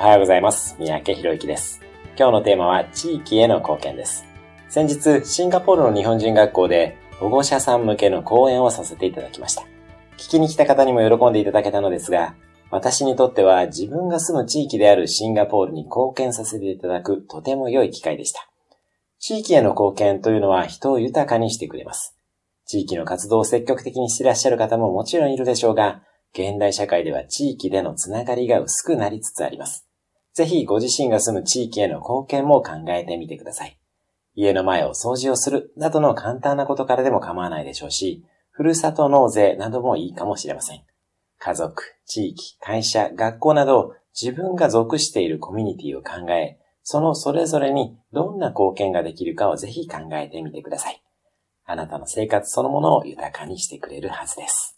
おはようございます。三宅博之です。今日のテーマは地域への貢献です。先日、シンガポールの日本人学校で保護者さん向けの講演をさせていただきました。聞きに来た方にも喜んでいただけたのですが、私にとっては自分が住む地域であるシンガポールに貢献させていただくとても良い機会でした。地域への貢献というのは人を豊かにしてくれます。地域の活動を積極的にしていらっしゃる方ももちろんいるでしょうが、現代社会では地域でのつながりが薄くなりつつあります。ぜひご自身が住む地域への貢献も考えてみてください。家の前を掃除をするなどの簡単なことからでも構わないでしょうし、ふるさと納税などもいいかもしれません。家族、地域、会社、学校など自分が属しているコミュニティを考え、そのそれぞれにどんな貢献ができるかをぜひ考えてみてください。あなたの生活そのものを豊かにしてくれるはずです。